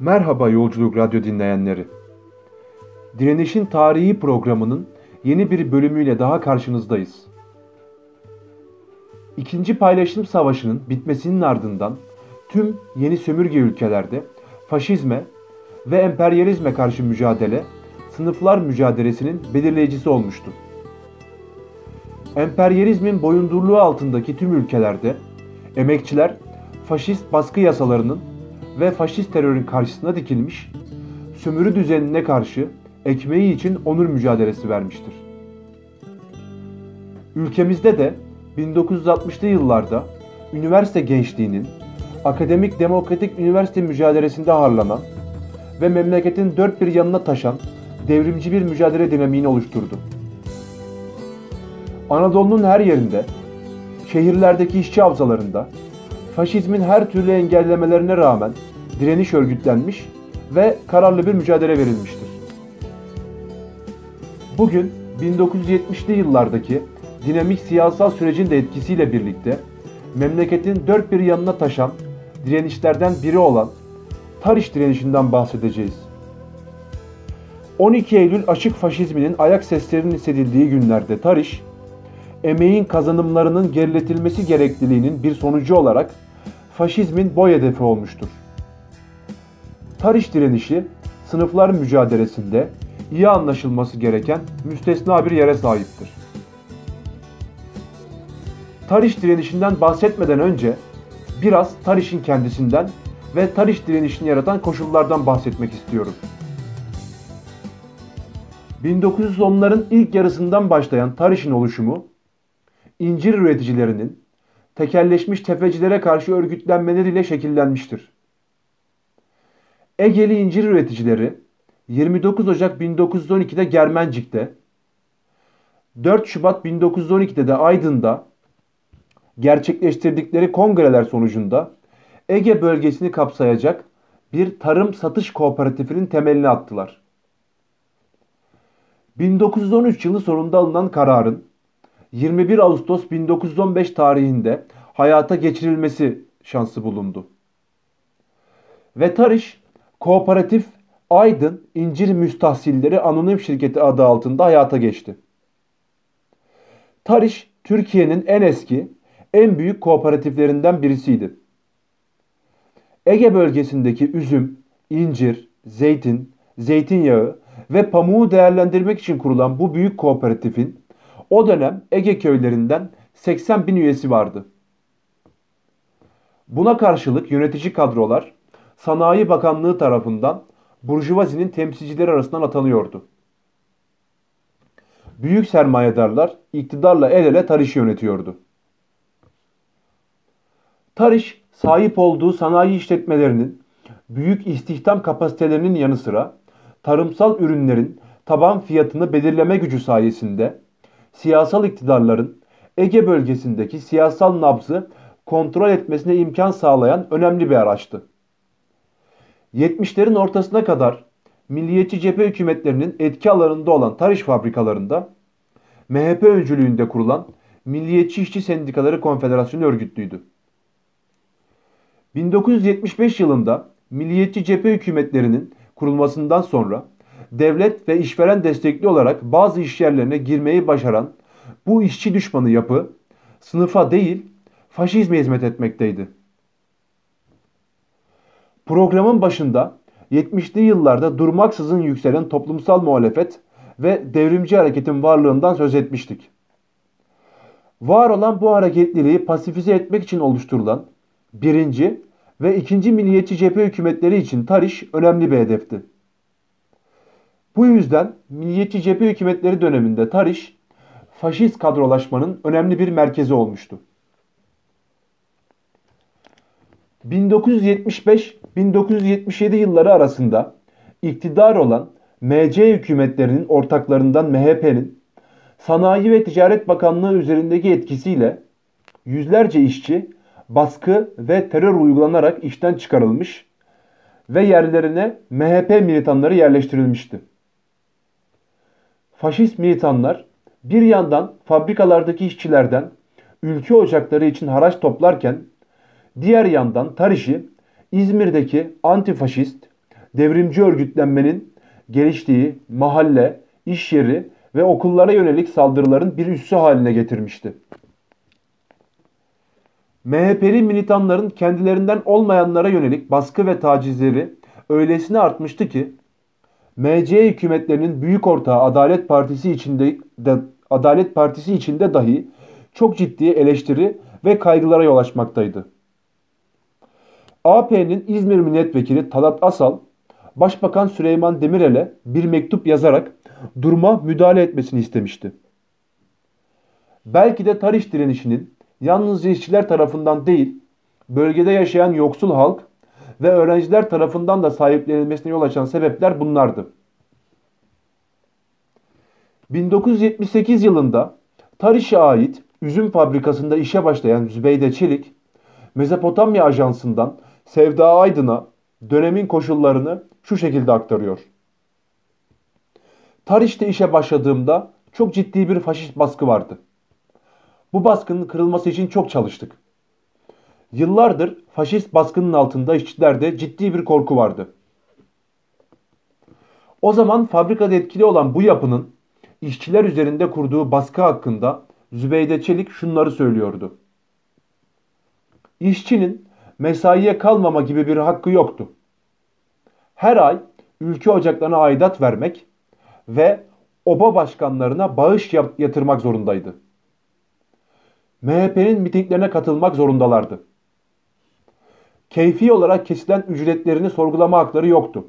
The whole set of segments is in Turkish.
Merhaba Yolculuk Radyo dinleyenleri. Direnişin Tarihi programının yeni bir bölümüyle daha karşınızdayız. İkinci Paylaşım Savaşı'nın bitmesinin ardından tüm yeni sömürge ülkelerde faşizme ve emperyalizme karşı mücadele sınıflar mücadelesinin belirleyicisi olmuştu. Emperyalizmin boyundurluğu altındaki tüm ülkelerde emekçiler faşist baskı yasalarının ve faşist terörün karşısına dikilmiş, sömürü düzenine karşı ekmeği için onur mücadelesi vermiştir. Ülkemizde de 1960'lı yıllarda üniversite gençliğinin akademik demokratik üniversite mücadelesinde harlanan ve memleketin dört bir yanına taşan devrimci bir mücadele dinamiğini oluşturdu. Anadolu'nun her yerinde, şehirlerdeki işçi havzalarında, faşizmin her türlü engellemelerine rağmen direniş örgütlenmiş ve kararlı bir mücadele verilmiştir. Bugün 1970'li yıllardaki dinamik siyasal sürecin de etkisiyle birlikte memleketin dört bir yanına taşan direnişlerden biri olan Tarış direnişinden bahsedeceğiz. 12 Eylül açık faşizminin ayak seslerinin hissedildiği günlerde Tarış, emeğin kazanımlarının geriletilmesi gerekliliğinin bir sonucu olarak faşizmin boy hedefi olmuştur. Tarış direnişi sınıflar mücadelesinde iyi anlaşılması gereken müstesna bir yere sahiptir. Tarış direnişinden bahsetmeden önce biraz Tarış'ın kendisinden ve Tarış direnişini yaratan koşullardan bahsetmek istiyorum. 1910'ların ilk yarısından başlayan Tarış'ın oluşumu, incir üreticilerinin tekelleşmiş tefecilere karşı örgütlenmeleriyle şekillenmiştir. Egeli incir üreticileri 29 Ocak 1912'de Germencik'te, 4 Şubat 1912'de de Aydın'da gerçekleştirdikleri kongreler sonucunda Ege bölgesini kapsayacak bir tarım satış kooperatifinin temelini attılar. 1913 yılı sonunda alınan kararın 21 Ağustos 1915 tarihinde hayata geçirilmesi şansı bulundu. Ve Tarış Kooperatif Aydın İncir Müstahsilleri Anonim Şirketi adı altında hayata geçti. Tarış Türkiye'nin en eski, en büyük kooperatiflerinden birisiydi. Ege bölgesindeki üzüm, incir, zeytin, zeytinyağı ve pamuğu değerlendirmek için kurulan bu büyük kooperatifin o dönem Ege köylerinden 80 bin üyesi vardı. Buna karşılık yönetici kadrolar Sanayi Bakanlığı tarafından Burjuvazinin temsilcileri arasından atanıyordu. Büyük sermayedarlar iktidarla el ele Tarış'ı yönetiyordu. Tarış sahip olduğu sanayi işletmelerinin büyük istihdam kapasitelerinin yanı sıra tarımsal ürünlerin taban fiyatını belirleme gücü sayesinde siyasal iktidarların Ege bölgesindeki siyasal nabzı kontrol etmesine imkan sağlayan önemli bir araçtı. 70'lerin ortasına kadar milliyetçi cephe hükümetlerinin etki alanında olan tarış fabrikalarında MHP öncülüğünde kurulan Milliyetçi İşçi Sendikaları Konfederasyonu örgütlüydü. 1975 yılında milliyetçi cephe hükümetlerinin kurulmasından sonra devlet ve işveren destekli olarak bazı işyerlerine girmeyi başaran bu işçi düşmanı yapı sınıfa değil faşizme hizmet etmekteydi. Programın başında 70'li yıllarda durmaksızın yükselen toplumsal muhalefet ve devrimci hareketin varlığından söz etmiştik. Var olan bu hareketliliği pasifize etmek için oluşturulan birinci ve ikinci milliyetçi cephe hükümetleri için Tarış önemli bir hedefti. Bu yüzden milliyetçi cephe hükümetleri döneminde Tarış, faşist kadrolaşmanın önemli bir merkezi olmuştu. 1975-1977 yılları arasında iktidar olan MC hükümetlerinin ortaklarından MHP'nin Sanayi ve Ticaret Bakanlığı üzerindeki etkisiyle yüzlerce işçi baskı ve terör uygulanarak işten çıkarılmış ve yerlerine MHP militanları yerleştirilmişti. Faşist militanlar bir yandan fabrikalardaki işçilerden ülke ocakları için haraç toplarken diğer yandan Tariş'i İzmir'deki antifaşist devrimci örgütlenmenin geliştiği mahalle, iş yeri ve okullara yönelik saldırıların bir üssü haline getirmişti. MHP'li militanların kendilerinden olmayanlara yönelik baskı ve tacizleri öylesine artmıştı ki MC hükümetlerinin büyük ortağı Adalet Partisi içinde de, Adalet Partisi içinde dahi çok ciddi eleştiri ve kaygılara yol açmaktaydı. AP'nin İzmir Milletvekili Talat Asal, Başbakan Süleyman Demirel'e bir mektup yazarak duruma müdahale etmesini istemişti. Belki de Tarış direnişinin yalnızca işçiler tarafından değil, bölgede yaşayan yoksul halk ve öğrenciler tarafından da sahiplenilmesine yol açan sebepler bunlardı. 1978 yılında Tariş'e ait üzüm fabrikasında işe başlayan Zübeyde Çelik, Mezopotamya Ajansı'ndan Sevda Aydın'a dönemin koşullarını şu şekilde aktarıyor. Tariş'te işe başladığımda çok ciddi bir faşist baskı vardı. Bu baskının kırılması için çok çalıştık. Yıllardır faşist baskının altında işçilerde ciddi bir korku vardı. O zaman fabrikada etkili olan bu yapının işçiler üzerinde kurduğu baskı hakkında Zübeyde Çelik şunları söylüyordu. İşçinin mesaiye kalmama gibi bir hakkı yoktu. Her ay ülke ocaklarına aidat vermek ve oba başkanlarına bağış yatırmak zorundaydı. MHP'nin mitinglerine katılmak zorundalardı. Keyfi olarak kesilen ücretlerini sorgulama hakları yoktu.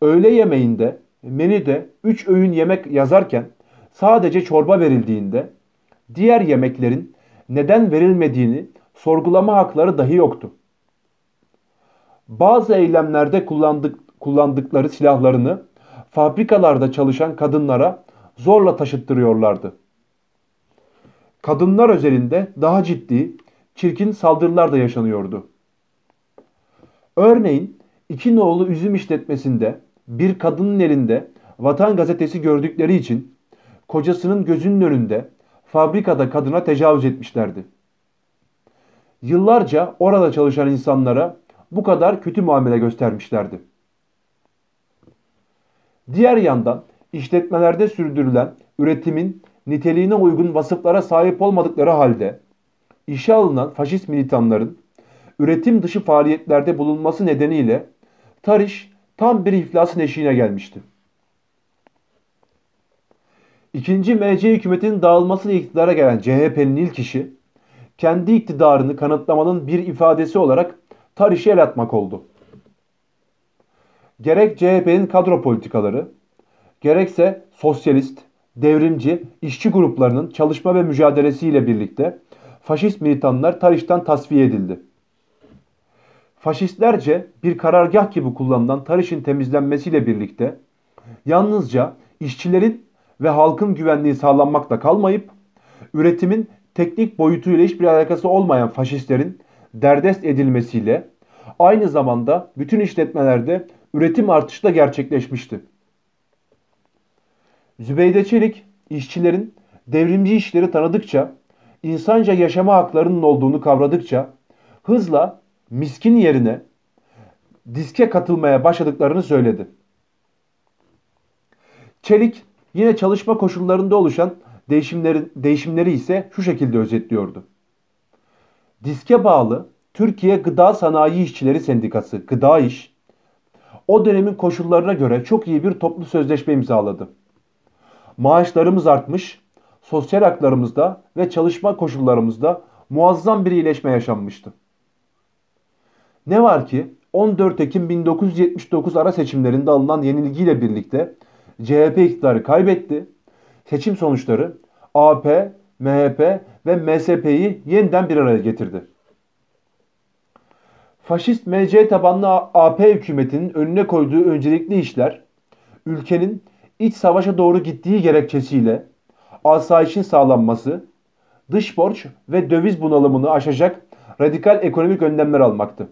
Öğle yemeğinde, menüde 3 öğün yemek yazarken sadece çorba verildiğinde diğer yemeklerin neden verilmediğini sorgulama hakları dahi yoktu. Bazı eylemlerde kullandık, kullandıkları silahlarını fabrikalarda çalışan kadınlara zorla taşıttırıyorlardı. Kadınlar özelinde daha ciddi, çirkin saldırılar da yaşanıyordu. Örneğin iki nolu üzüm işletmesinde bir kadının elinde Vatan Gazetesi gördükleri için kocasının gözünün önünde fabrikada kadına tecavüz etmişlerdi. Yıllarca orada çalışan insanlara bu kadar kötü muamele göstermişlerdi. Diğer yandan işletmelerde sürdürülen üretimin niteliğine uygun vasıflara sahip olmadıkları halde işe alınan faşist militanların üretim dışı faaliyetlerde bulunması nedeniyle Tariş tam bir iflasın eşiğine gelmişti. İkinci MC hükümetinin dağılmasıyla iktidara gelen CHP'nin ilk işi kendi iktidarını kanıtlamanın bir ifadesi olarak Tariş'e el atmak oldu. Gerek CHP'nin kadro politikaları, gerekse sosyalist, devrimci, işçi gruplarının çalışma ve mücadelesiyle birlikte faşist militanlar Tariş'ten tasfiye edildi. Faşistlerce bir karargah gibi kullanılan Tariş'in temizlenmesiyle birlikte yalnızca işçilerin ve halkın güvenliği sağlanmakla kalmayıp üretimin teknik boyutuyla hiçbir alakası olmayan faşistlerin derdest edilmesiyle aynı zamanda bütün işletmelerde üretim artışı da gerçekleşmişti. Zübeyde Çelik işçilerin devrimci işleri tanıdıkça, insanca yaşama haklarının olduğunu kavradıkça hızla miskin yerine diske katılmaya başladıklarını söyledi. Çelik yine çalışma koşullarında oluşan değişimleri, değişimleri ise şu şekilde özetliyordu. Diske bağlı Türkiye Gıda Sanayi İşçileri Sendikası Gıda İş o dönemin koşullarına göre çok iyi bir toplu sözleşme imzaladı. Maaşlarımız artmış, sosyal haklarımızda ve çalışma koşullarımızda muazzam bir iyileşme yaşanmıştı. Ne var ki 14 Ekim 1979 ara seçimlerinde alınan yenilgiyle birlikte CHP iktidarı kaybetti. Seçim sonuçları AP, MHP ve MSP'yi yeniden bir araya getirdi. Faşist MC tabanlı AP hükümetinin önüne koyduğu öncelikli işler, ülkenin iç savaşa doğru gittiği gerekçesiyle asayişin sağlanması, dış borç ve döviz bunalımını aşacak radikal ekonomik önlemler almaktı.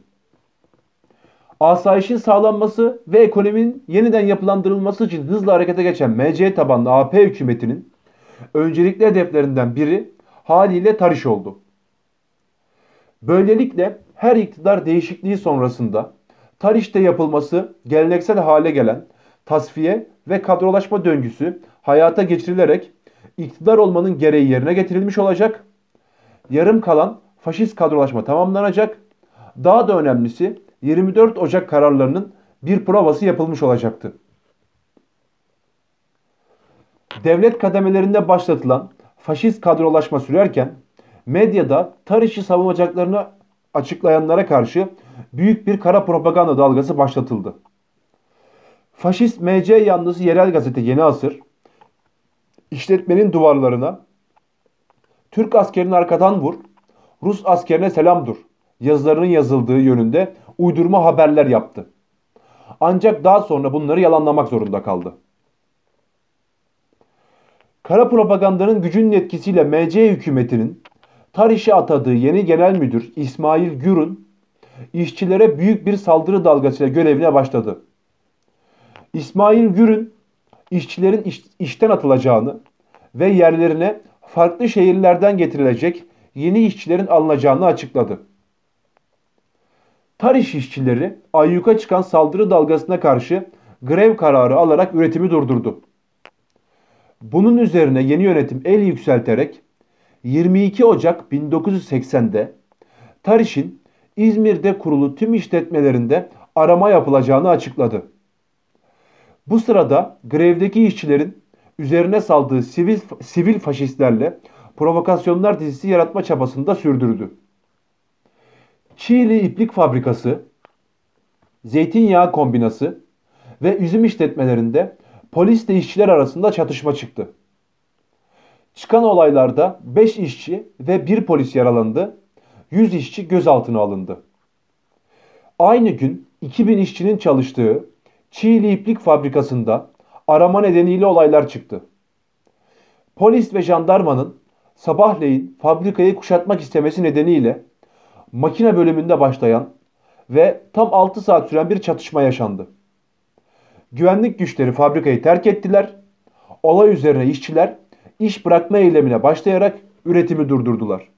Asayişin sağlanması ve ekonominin yeniden yapılandırılması için hızla harekete geçen MC tabanlı AP hükümetinin öncelikli hedeflerinden biri haliyle Tarış oldu. Böylelikle her iktidar değişikliği sonrasında Tarihte yapılması geleneksel hale gelen tasfiye ve kadrolaşma döngüsü hayata geçirilerek iktidar olmanın gereği yerine getirilmiş olacak. Yarım kalan faşist kadrolaşma tamamlanacak. Daha da önemlisi 24 Ocak kararlarının bir provası yapılmış olacaktı. Devlet kademelerinde başlatılan faşist kadrolaşma sürerken medyada Tariş'i savunacaklarını açıklayanlara karşı büyük bir kara propaganda dalgası başlatıldı. Faşist MC yanlısı yerel gazete Yeni Asır, işletmenin duvarlarına Türk askerini arkadan vur, Rus askerine selam dur yazılarının yazıldığı yönünde uydurma haberler yaptı. Ancak daha sonra bunları yalanlamak zorunda kaldı. Kara propagandanın gücünün etkisiyle MC hükümetinin Tariş'e atadığı yeni genel müdür İsmail Gürün işçilere büyük bir saldırı dalgasıyla görevine başladı. İsmail Gürün işçilerin iş, işten atılacağını ve yerlerine farklı şehirlerden getirilecek yeni işçilerin alınacağını açıkladı. Tariş işçileri ayyuka çıkan saldırı dalgasına karşı grev kararı alarak üretimi durdurdu. Bunun üzerine yeni yönetim el yükselterek 22 Ocak 1980'de Tariş'in İzmir'de kurulu tüm işletmelerinde arama yapılacağını açıkladı. Bu sırada grevdeki işçilerin üzerine saldığı sivil, sivil faşistlerle provokasyonlar dizisi yaratma çabasını da sürdürdü. Çiğli İplik Fabrikası, zeytinyağı kombinası ve üzüm işletmelerinde polisle işçiler arasında çatışma çıktı. Çıkan olaylarda 5 işçi ve 1 polis yaralandı, 100 işçi gözaltına alındı. Aynı gün 2000 işçinin çalıştığı Çiğli İplik Fabrikası'nda arama nedeniyle olaylar çıktı. Polis ve jandarmanın sabahleyin fabrikayı kuşatmak istemesi nedeniyle makine bölümünde başlayan ve tam 6 saat süren bir çatışma yaşandı. Güvenlik güçleri fabrikayı terk ettiler. Olay üzerine işçiler iş bırakma eylemine başlayarak üretimi durdurdular.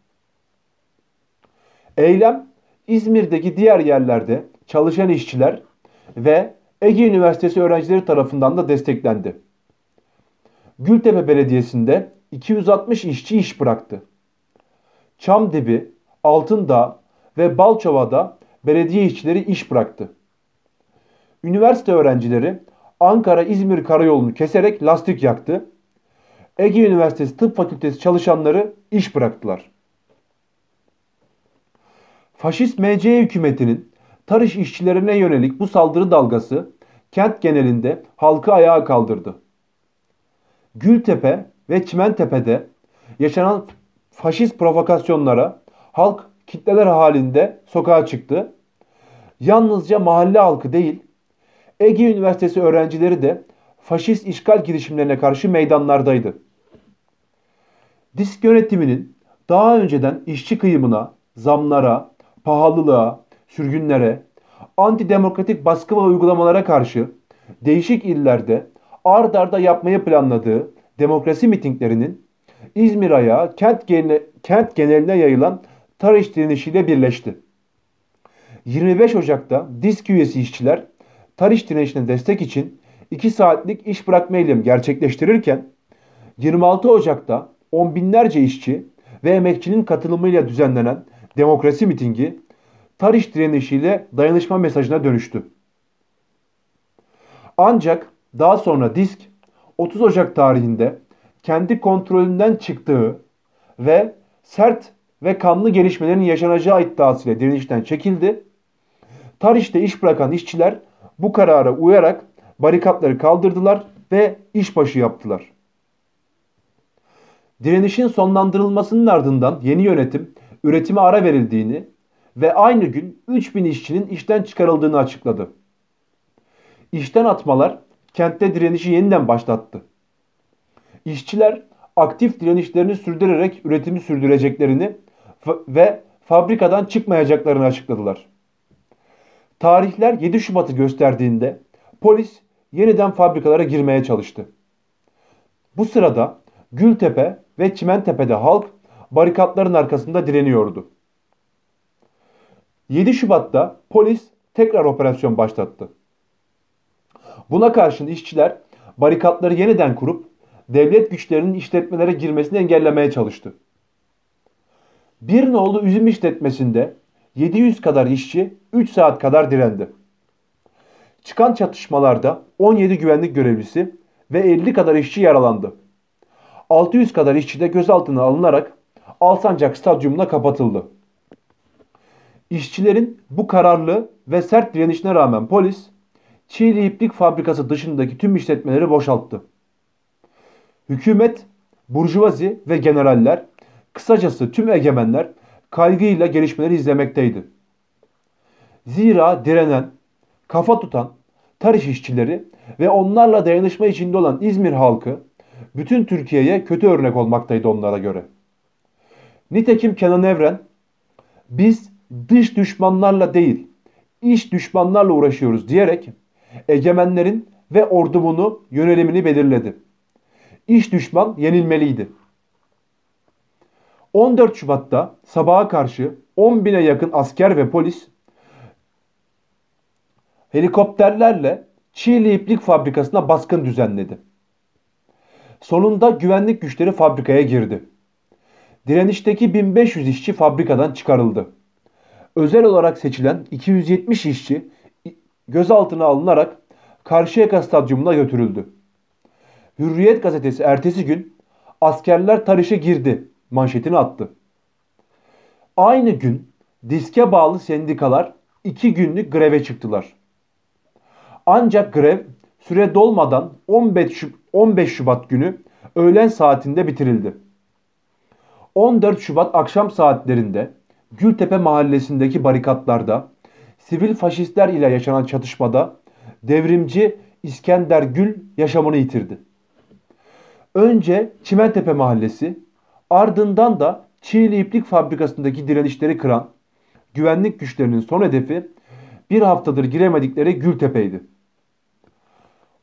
Eylem İzmir'deki diğer yerlerde çalışan işçiler ve Ege Üniversitesi öğrencileri tarafından da desteklendi. Gültepe Belediyesi'nde 260 işçi iş bıraktı. Çamdibi, Altındağ ve Balçova'da belediye işçileri iş bıraktı. Üniversite öğrencileri Ankara-İzmir karayolunu keserek lastik yaktı. Ege Üniversitesi Tıp Fakültesi çalışanları iş bıraktılar. Faşist MC hükümetinin Tarış işçilerine yönelik bu saldırı dalgası kent genelinde halkı ayağa kaldırdı. Gültepe ve Çimentepe'de yaşanan faşist provokasyonlara halk kitleler halinde sokağa çıktı. Yalnızca mahalle halkı değil, Ege Üniversitesi öğrencileri de faşist işgal girişimlerine karşı meydanlardaydı. Disk yönetiminin daha önceden işçi kıyımına, zamlara, pahalılığa, sürgünlere, antidemokratik baskı ve uygulamalara karşı değişik illerde ard arda yapmayı planladığı demokrasi mitinglerinin İzmir ayağı kent, genel, kent geneline yayılan Tarış direnişiyle birleşti. 25 Ocak'ta disk üyesi işçiler Tarış direnişine destek için 2 saatlik iş bırakma eylemi gerçekleştirirken 26 Ocak'ta on binlerce işçi ve emekçinin katılımıyla düzenlenen demokrasi mitingi Tarış direnişiyle dayanışma mesajına dönüştü. Ancak daha sonra disk 30 Ocak tarihinde kendi kontrolünden çıktığı ve sert ve kanlı gelişmelerin yaşanacağı iddiasıyla direnişten çekildi. Tarihte iş bırakan işçiler bu karara uyarak barikatları kaldırdılar ve işbaşı yaptılar. Direnişin sonlandırılmasının ardından yeni yönetim üretime ara verildiğini ve aynı gün 3000 işçinin işten çıkarıldığını açıkladı. İşten atmalar kentte direnişi yeniden başlattı. İşçiler aktif direnişlerini sürdürerek üretimi sürdüreceklerini ve fabrikadan çıkmayacaklarını açıkladılar. Tarihler 7 Şubat'ı gösterdiğinde polis yeniden fabrikalara girmeye çalıştı. Bu sırada Gültepe ve Çimentepe'de halk barikatların arkasında direniyordu. 7 Şubat'ta polis tekrar operasyon başlattı. Buna karşın işçiler barikatları yeniden kurup devlet güçlerinin işletmelere girmesini engellemeye çalıştı. Bir nolu üzüm işletmesinde 700 kadar işçi 3 saat kadar direndi. Çıkan çatışmalarda 17 güvenlik görevlisi ve 50 kadar işçi yaralandı. 600 kadar işçi de gözaltına alınarak Alsancak Stadyumuna kapatıldı. İşçilerin bu kararlı ve sert direnişine rağmen polis Çiğli İplik Fabrikası dışındaki tüm işletmeleri boşalttı. Hükümet, burjuvazi ve generaller, kısacası tüm egemenler kaygıyla gelişmeleri izlemekteydi. Zira direnen, kafa tutan, tarış işçileri ve onlarla dayanışma içinde olan İzmir halkı bütün Türkiye'ye kötü örnek olmaktaydı onlara göre. Nitekim Kenan Evren biz dış düşmanlarla değil iç düşmanlarla uğraşıyoruz diyerek egemenlerin ve ordumunu yönelimini belirledi. İş düşman yenilmeliydi. 14 Şubat'ta sabaha karşı 10 bine yakın asker ve polis helikopterlerle Çiğli İplik Fabrikası'na baskın düzenledi. Sonunda güvenlik güçleri fabrikaya girdi. Direnişteki 1500 işçi fabrikadan çıkarıldı. Özel olarak seçilen 270 işçi gözaltına alınarak Karşıyaka Stadyumuna götürüldü. Hürriyet gazetesi ertesi gün askerler tarışa girdi manşetini attı. Aynı gün diske bağlı sendikalar iki günlük greve çıktılar. Ancak grev süre dolmadan 15 Şubat günü öğlen saatinde bitirildi. 14 Şubat akşam saatlerinde Gültepe mahallesindeki barikatlarda sivil faşistler ile yaşanan çatışmada devrimci İskender Gül yaşamını yitirdi. Önce Çimentepe mahallesi, ardından da Çiğli İplik Fabrikası'ndaki direnişleri kıran güvenlik güçlerinin son hedefi bir haftadır giremedikleri Gültepe'ydi.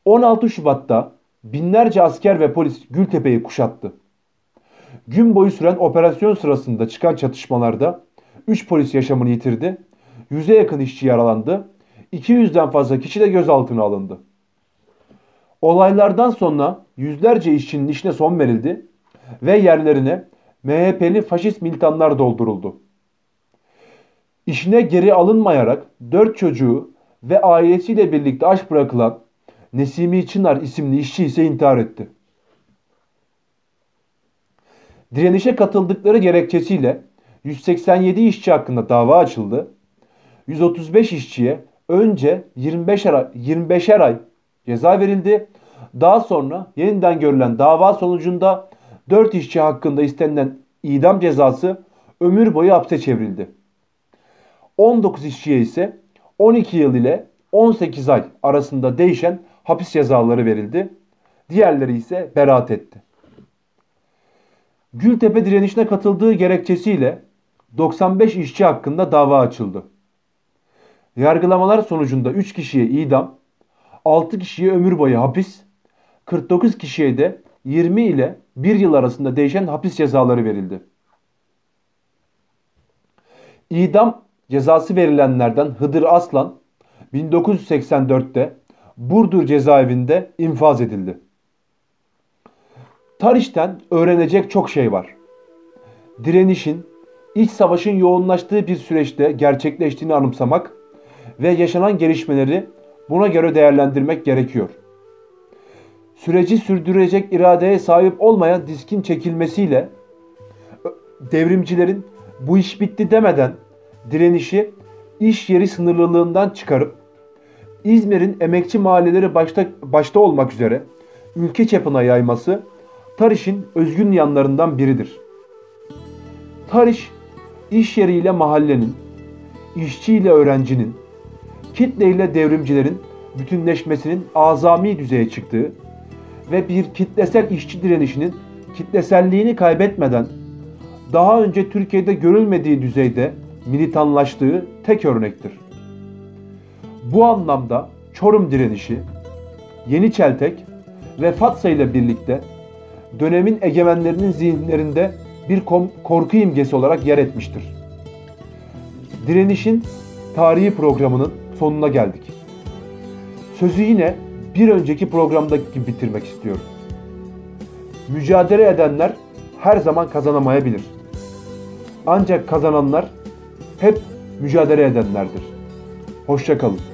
16 Şubat'ta binlerce asker ve polis Gültepe'yi kuşattı. Gün boyu süren operasyon sırasında çıkan çatışmalarda 3 polis yaşamını yitirdi, 100'e yakın işçi yaralandı, 200'den fazla kişi de gözaltına alındı. Olaylardan sonra yüzlerce işçinin işine son verildi ve yerlerine MHP'li faşist militanlar dolduruldu. İşine geri alınmayarak dört çocuğu ve ailesiyle birlikte aç bırakılan Nesimi Çınar isimli işçi ise intihar etti. Direnişe katıldıkları gerekçesiyle 187 işçi hakkında dava açıldı. 135 işçiye önce 25 ay, 25'er ay ceza verildi. Daha sonra yeniden görülen dava sonucunda 4 işçi hakkında istenilen idam cezası ömür boyu hapse çevrildi. 19 işçiye ise 12 yıl ile 18 ay arasında değişen hapis cezaları verildi. Diğerleri ise beraat etti. Gültepe direnişine katıldığı gerekçesiyle 95 işçi hakkında dava açıldı. Yargılamalar sonucunda 3 kişiye idam, 6 kişiye ömür boyu hapis, 49 kişiye de 20 ile 1 yıl arasında değişen hapis cezaları verildi. İdam cezası verilenlerden Hıdır Aslan 1984'te Burdur cezaevinde infaz edildi. Tarihten öğrenecek çok şey var. Direnişin, iç savaşın yoğunlaştığı bir süreçte gerçekleştiğini anımsamak ve yaşanan gelişmeleri buna göre değerlendirmek gerekiyor. Süreci sürdürecek iradeye sahip olmayan diskin çekilmesiyle devrimcilerin bu iş bitti demeden direnişi iş yeri sınırlılığından çıkarıp İzmir'in emekçi mahalleleri başta, başta olmak üzere ülke çapına yayması Tariş'in özgün yanlarından biridir. Tariş, iş yeriyle mahallenin, işçiyle öğrencinin, kitleyle devrimcilerin bütünleşmesinin azami düzeye çıktığı ve bir kitlesel işçi direnişinin kitleselliğini kaybetmeden daha önce Türkiye'de görülmediği düzeyde militanlaştığı tek örnektir. Bu anlamda Çorum direnişi, Yeni Çeltek ve Fatsa ile birlikte dönemin egemenlerinin zihinlerinde bir korku imgesi olarak yer etmiştir. Direnişin tarihi programının sonuna geldik. Sözü yine bir önceki programdaki gibi bitirmek istiyorum. Mücadele edenler her zaman kazanamayabilir. Ancak kazananlar hep mücadele edenlerdir. Hoşçakalın.